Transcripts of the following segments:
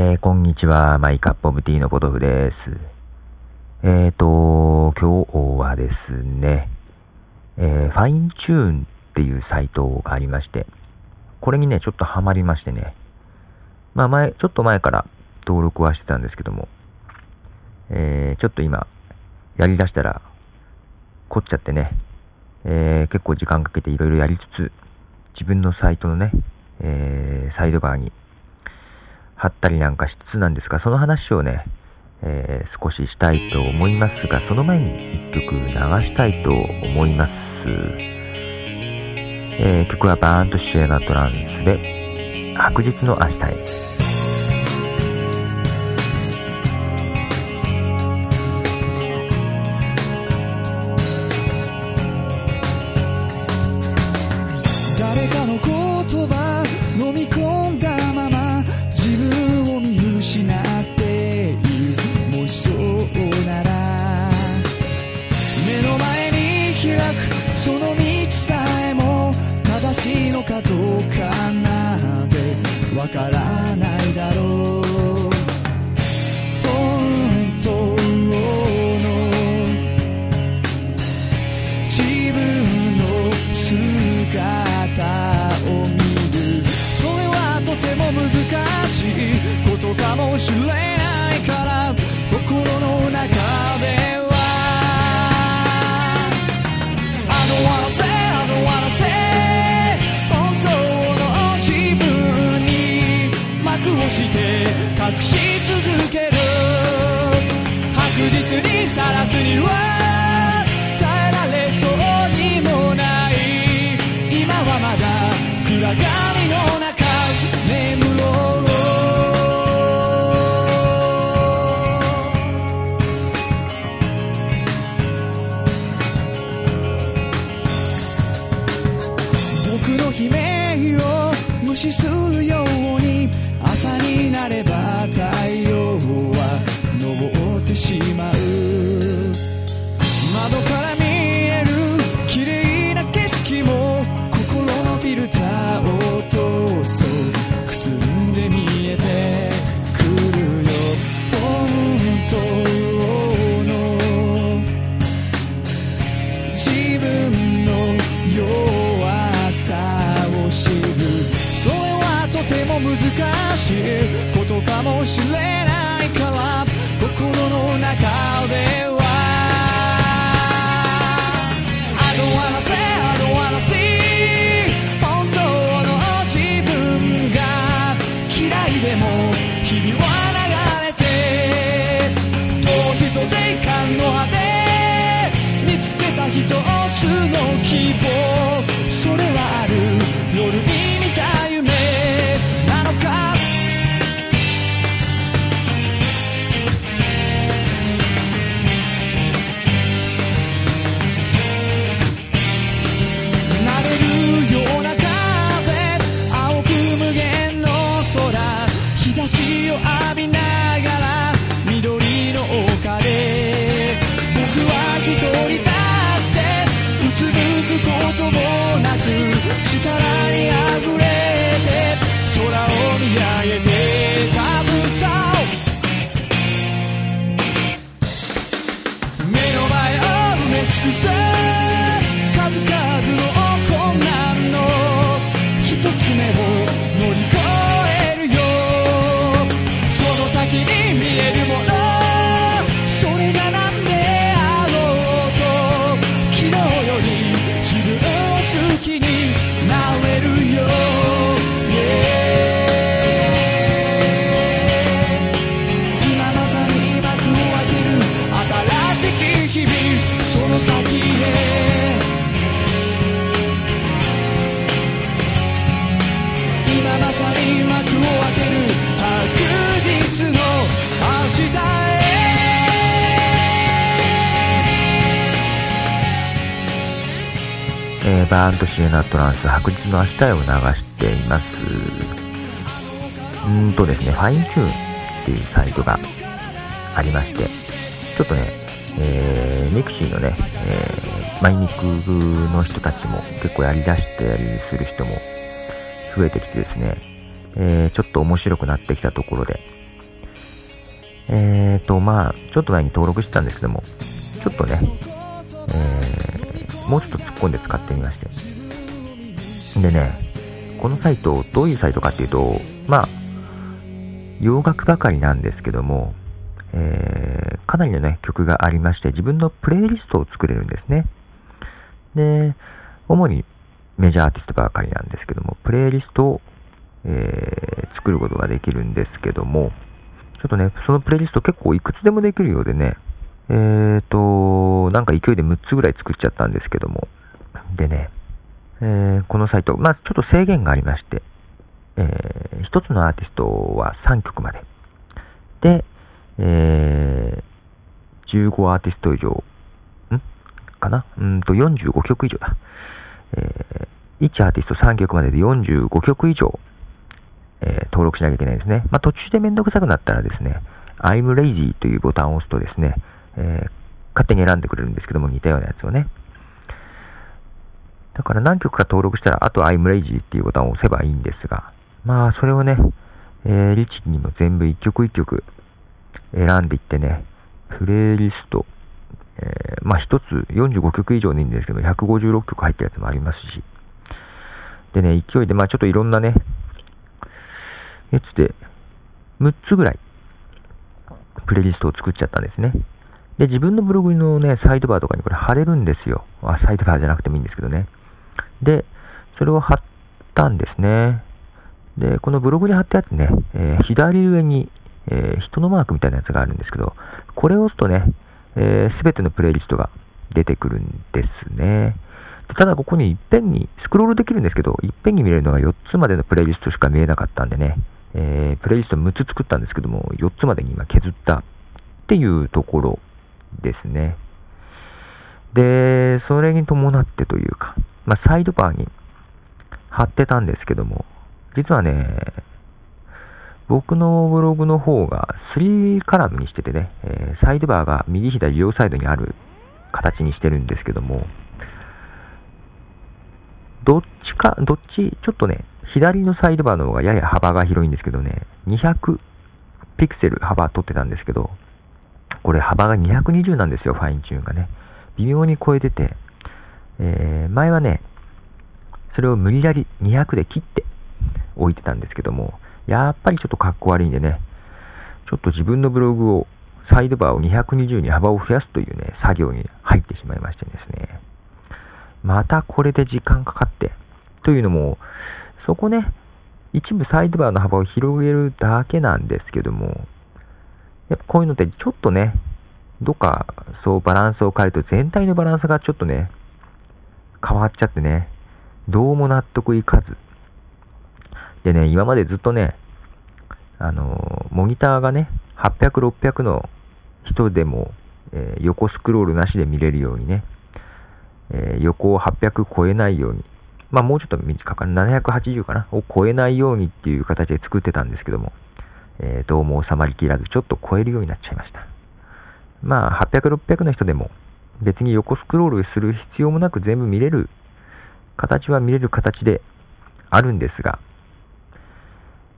えー、こんにちは。マイカップオブティーのポトフです。えーと、今日はですね、えー、ファインチューンっていうサイトがありまして、これにね、ちょっとハマりましてね、まあ前、ちょっと前から登録はしてたんですけども、えー、ちょっと今、やり出したら、凝っちゃってね、えー、結構時間かけていろいろやりつつ、自分のサイトのね、えー、サイド側に貼ったりなんかしつつなんですが、その話をね、えー、少ししたいと思いますが、その前に一曲流したいと思います。えー、曲はバーンとシエナトランスで、白日の明日へ。こと悲鳴を無視するように朝になれば太陽は昇ってしまう。かもしれないから心の中では I don't wanna say I don't wanna see 本当の自分が嫌いでも日々は流れて逃避と霊感の果て見つけた一つの希望それはある夜にバーントシエナトランス白日の明日へを流しています。うんとですね、ファインチューンっていうサイトがありまして、ちょっとね、えー、ミクシーのね、えー、マイミクの人たちも結構やり出してやりする人も増えてきてですね、えー、ちょっと面白くなってきたところで、えっ、と、まあ、ちょっと前に登録してたんですけども、ちょっとね、えー、もうちょっと突っ込んで使ってみまして。でね、このサイト、どういうサイトかっていうと、まあ、洋楽ばかりなんですけども、えー、かなりのね、曲がありまして、自分のプレイリストを作れるんですね。で、主にメジャーアーティストばかりなんですけども、プレイリストを、えー、作ることができるんですけども、ちょっとね、そのプレイリスト結構いくつでもできるようでね、えーと、なんか勢いで6つぐらい作っちゃったんですけども、でね、えー、このサイト、まあちょっと制限がありまして、えー、1つのアーティストは3曲まで。で、えー、15アーティスト以上、ん？かな？うんと45曲以上だ。えー、1アーティスト3曲までで45曲以上、えー、登録しなきゃいけないですね。まあ、途中でめんどくさくなったらですね、I'm lazy というボタンを押すとですね、えー、勝手に選んでくれるんですけども、似たようなやつをね。だから何曲か登録したら、あと I'm lazy っていうボタンを押せばいいんですが、まあ、それをね、えー、律儀にも全部一曲一曲選んでいってね、プレイリスト、えー、まあ一つ45曲以上でいいんですけど、156曲入ったやつもありますし、でね、勢いで、まあちょっといろんなね、やつで、6つぐらい、プレイリストを作っちゃったんですね。で、自分のブログのね、サイドバーとかにこれ貼れるんですよ。あ、サイドバーじゃなくてもいいんですけどね。で、それを貼ったんですね。で、このブログに貼ったやつね、えー、左上に、えー、人のマークみたいなやつがあるんですけど、これを押すとね、す、えー、べ、てのプレイリストが出てくるんですね。ただここにいっぺんに、スクロールできるんですけど、いっぺんに見れるのが4つまでのプレイリストしか見えなかったんでね、えー、プレイリスト6つ作ったんですけども、4つまでに今削ったっていうところですね。で、それに伴ってというか、まあ、サイドバーに貼ってたんですけども、実はね、僕のブログの方が3カラムにしててね、えー、サイドバーが右左両サイドにある形にしてるんですけども、どっちか、どっち、ちょっとね、左のサイドバーの方がやや幅が広いんですけどね、200ピクセル幅取ってたんですけど、これ幅が220なんですよ、ファインチューンがね。微妙に超えてて、えー、前はね、それを無理やり200で切って置いてたんですけども、やっぱりちょっとかっこ悪いんでね、ちょっと自分のブログを、サイドバーを220に幅を増やすというね、作業に入ってしまいましてですね。またこれで時間かかって、というのも、そこね、一部サイドバーの幅を広げるだけなんですけども、やっぱこういうのってちょっとね、どっかそうバランスを変えると全体のバランスがちょっとね、変わっちゃってね、どうも納得いかず。でね、今までずっとね、あの、モニターがね、800、600の人でも、えー、横スクロールなしで見れるようにね、えー、横を800超えないように、まあもうちょっと短く、780かな、を超えないようにっていう形で作ってたんですけども、えー、どうも収まりきらず、ちょっと超えるようになっちゃいました。まあ、800、600の人でも、別に横スクロールする必要もなく全部見れる、形は見れる形であるんですが、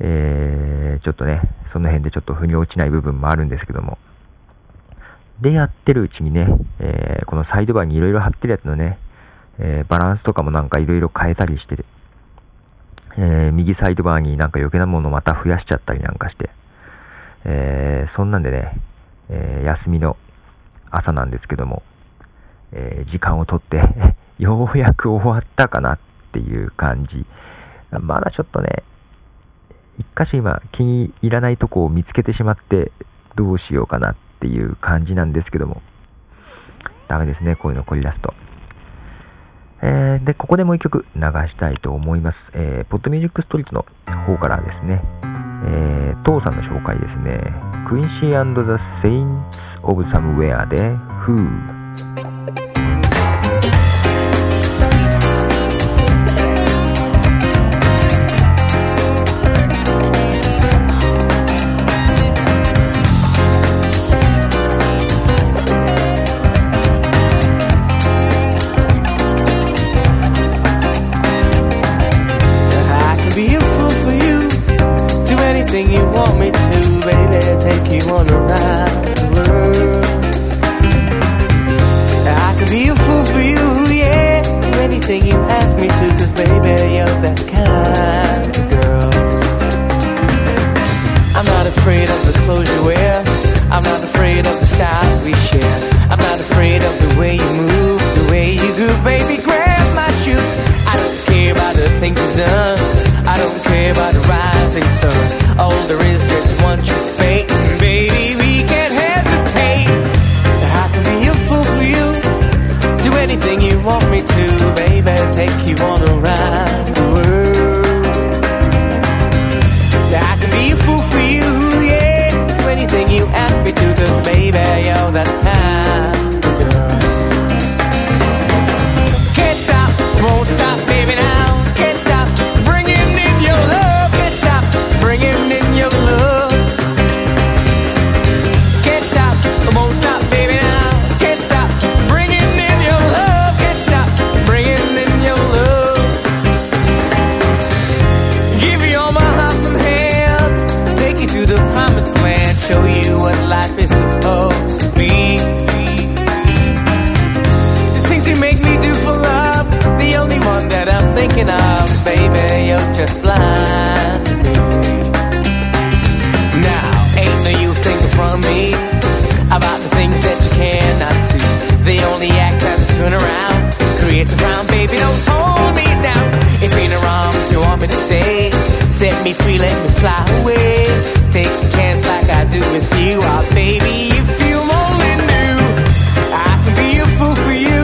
えー、ちょっとね、その辺でちょっと腑に落ちない部分もあるんですけども、でやってるうちにね、えー、このサイドバーにいろいろ貼ってるやつのね、えー、バランスとかもなんかいろいろ変えたりしてて、えー、右サイドバーになんか余計なものをまた増やしちゃったりなんかして、えー、そんなんでね、え休みの朝なんですけども、え時間をとって ようやく終わったかなっていう感じ。まだちょっとね、一箇所今気に入らないとこを見つけてしまってどうしようかなっていう感じなんですけども、ダメですね、こういうの凝り出すと。えー、で、ここでもう一曲流したいと思います。えー、ポッドミュージックストリートの方からですね、えー、父さんの紹介ですね、クインシー &The Saints of Somewhere で Who? I'm not afraid of the stars we share. I'm not afraid of the way you move, the way you groove, baby. Grab my shoes. I don't care about the things you've done. I don't care about the rising sun. All there is just one true fate, and baby, we can't hesitate. I can be a fool for you. Do anything you want me to, baby. Take you on a ride Baby, you're just blind to me. Now, ain't no use thinking from me about the things that you cannot see. They only act as a turn around, creates a frown, baby. Don't hold me down. If in your arms you want me to stay, set me free, let me fly away. Take a chance like I do with you, oh baby. If you only knew, I can be a fool for you.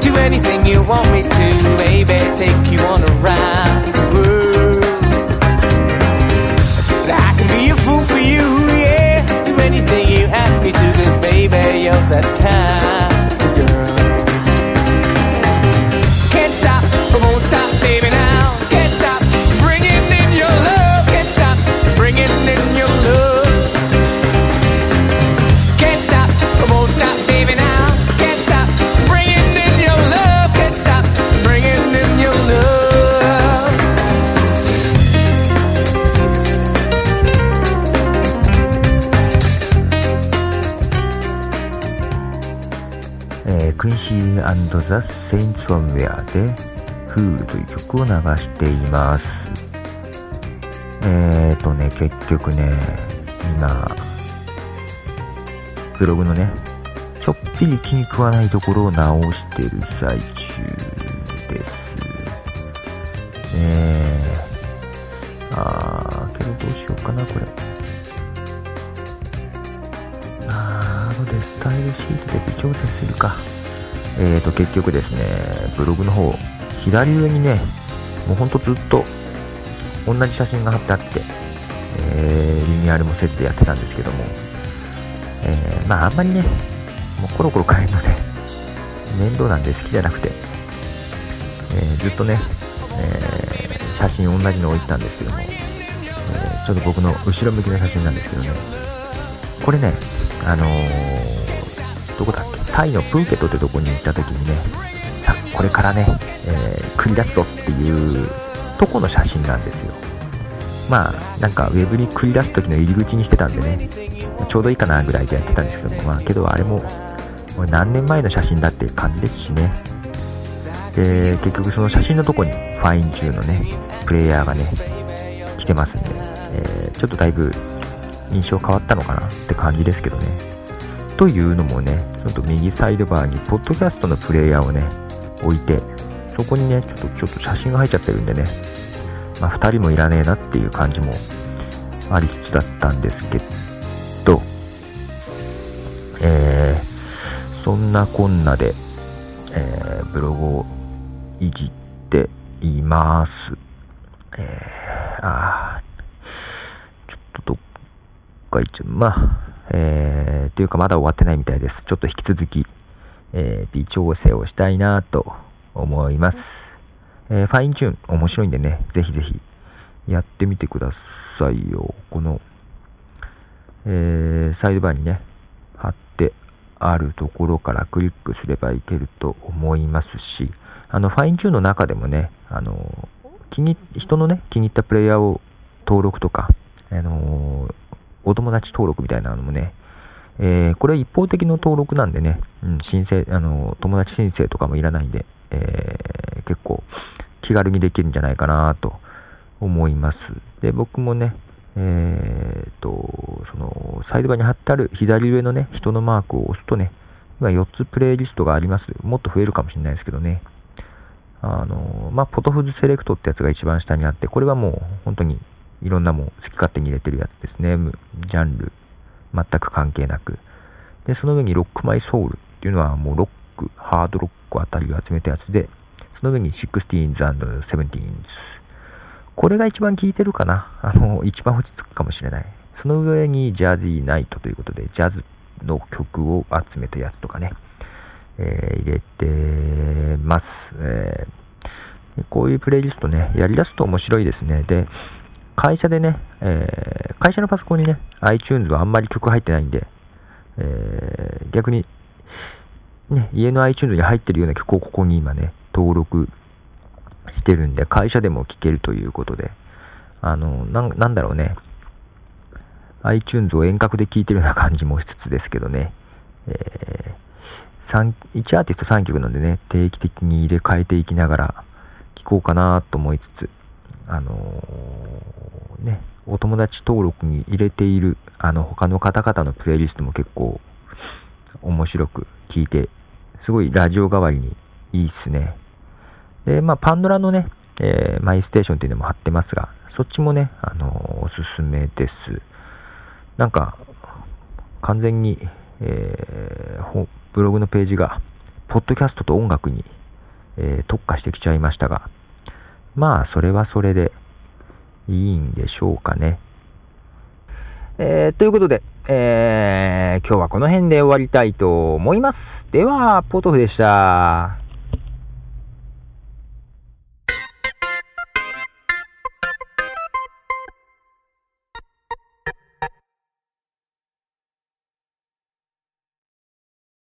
Do anything you want me to, baby. Take シーザ・セインツ・ワンウェアで、フールという曲を流しています。えーとね、結局ね、今、ブログのね、ちょっぴり気に食わないところを直してる最中です。えー、あー、けどどうしようかな、これ。あー、後でスタイルシートで微調整するか。えーと、結局ですね、ブログの方、左上にね、もうほんとずっと同じ写真が貼ってあって、えー、リニューアルもセットやってたんですけども、えー、まああんまりね、もうコロコロ変えるので、面倒なんで好きじゃなくて、えーずっとね、えー写真同じの置いてたんですけども、えーちょっと僕の後ろ向きの写真なんですけどね、これね、あのどこだっけ、タイのプーケットってとこに行った時にね、さこれからね、えー繰り出すぞっていうとこの写真なんですよ。まあ、なんかウェブに繰り出す時の入り口にしてたんでね、ちょうどいいかなぐらいでやってたんですけども、まあけどあれも、もう何年前の写真だって感じですしね。で、結局その写真のとこにファインチューンのね、プレイヤーがね、来てますんで、えーちょっとだいぶ印象変わったのかなって感じですけどね。というのもね、ちょっと右サイドバーにポッドキャストのプレイヤーをね、置いて、そこにね、ちょっとちょっと写真が入っちゃってるんでね、まあ二人もいらねえなっていう感じもありつつだったんですけど、えー、そんなこんなで、えーブログをいじっています。えー、あーちょっとどっか行っちゃう。まあ、えー、っていうかまだ終わってないみたいです。ちょっと引き続き、えー微調整をしたいなと思います。えーファインチューン面白いんでね、ぜひぜひやってみてくださいよ。この、えーサイドバーにね、貼ってあるところからクリックすればいけると思いますし、あの、ファインチューンの中でもね、あの、気に、人のね、気に入ったプレイヤーを登録とか、あの、お友達登録みたいなのもね、えー、これは一方的の登録なんでね、うん、申請、あの、友達申請とかもいらないんで、えー、結構気軽にできるんじゃないかなと思います。で、僕もね、えー、と、その、サイドバーに貼ってある左上のね、人のマークを押すとね、今4つプレイリストがあります。もっと増えるかもしれないですけどね。あの、まあ、ポトフズセレクトってやつが一番下にあって、これはもう本当にいろんなもん好き勝手に入れてるやつですね。ジャンル、全く関係なく。で、その上にロックマイソウルっていうのはもうロック、ハードロックあたりを集めたやつで、その上に 16s 17s。これが一番効いてるかな？あの、一番落ち着くかもしれない。その上にジャズィーナイトということで、ジャズの曲を集めたやつとかね、えー、入れてます。えー、こういうプレイリストね、やり出すと面白いですね。で、会社でね、えー、会社のパソコンにね、iTunes はあんまり曲入ってないんで、えー、逆に、ね、家の iTunes に入ってるような曲をここに今ね、登録してるんで、会社でも聴けるということで、あの、なんだろうね、iTunes を遠隔で聴いてるような感じもしつつですけどね、えー、1アーティスト3曲なんでね、定期的に入れ替えていきながら聴こうかなと思いつつ、あのー、ね、お友達登録に入れている、あの、他の方々のプレイリストも結構面白く聴いて、すごいラジオ代わりにいいっすね。で、まあ、パンドラのね、えー、マイステーションっていうのも貼ってますが、そっちもね、あのー、おすすめです。なんか、完全に、えー、ブログのページが、ポッドキャストと音楽に、えー、特化してきちゃいましたが、まあ、それはそれでいいんでしょうかね。えー、ということで、えー、今日はこの辺で終わりたいと思います。では、ポトフでした。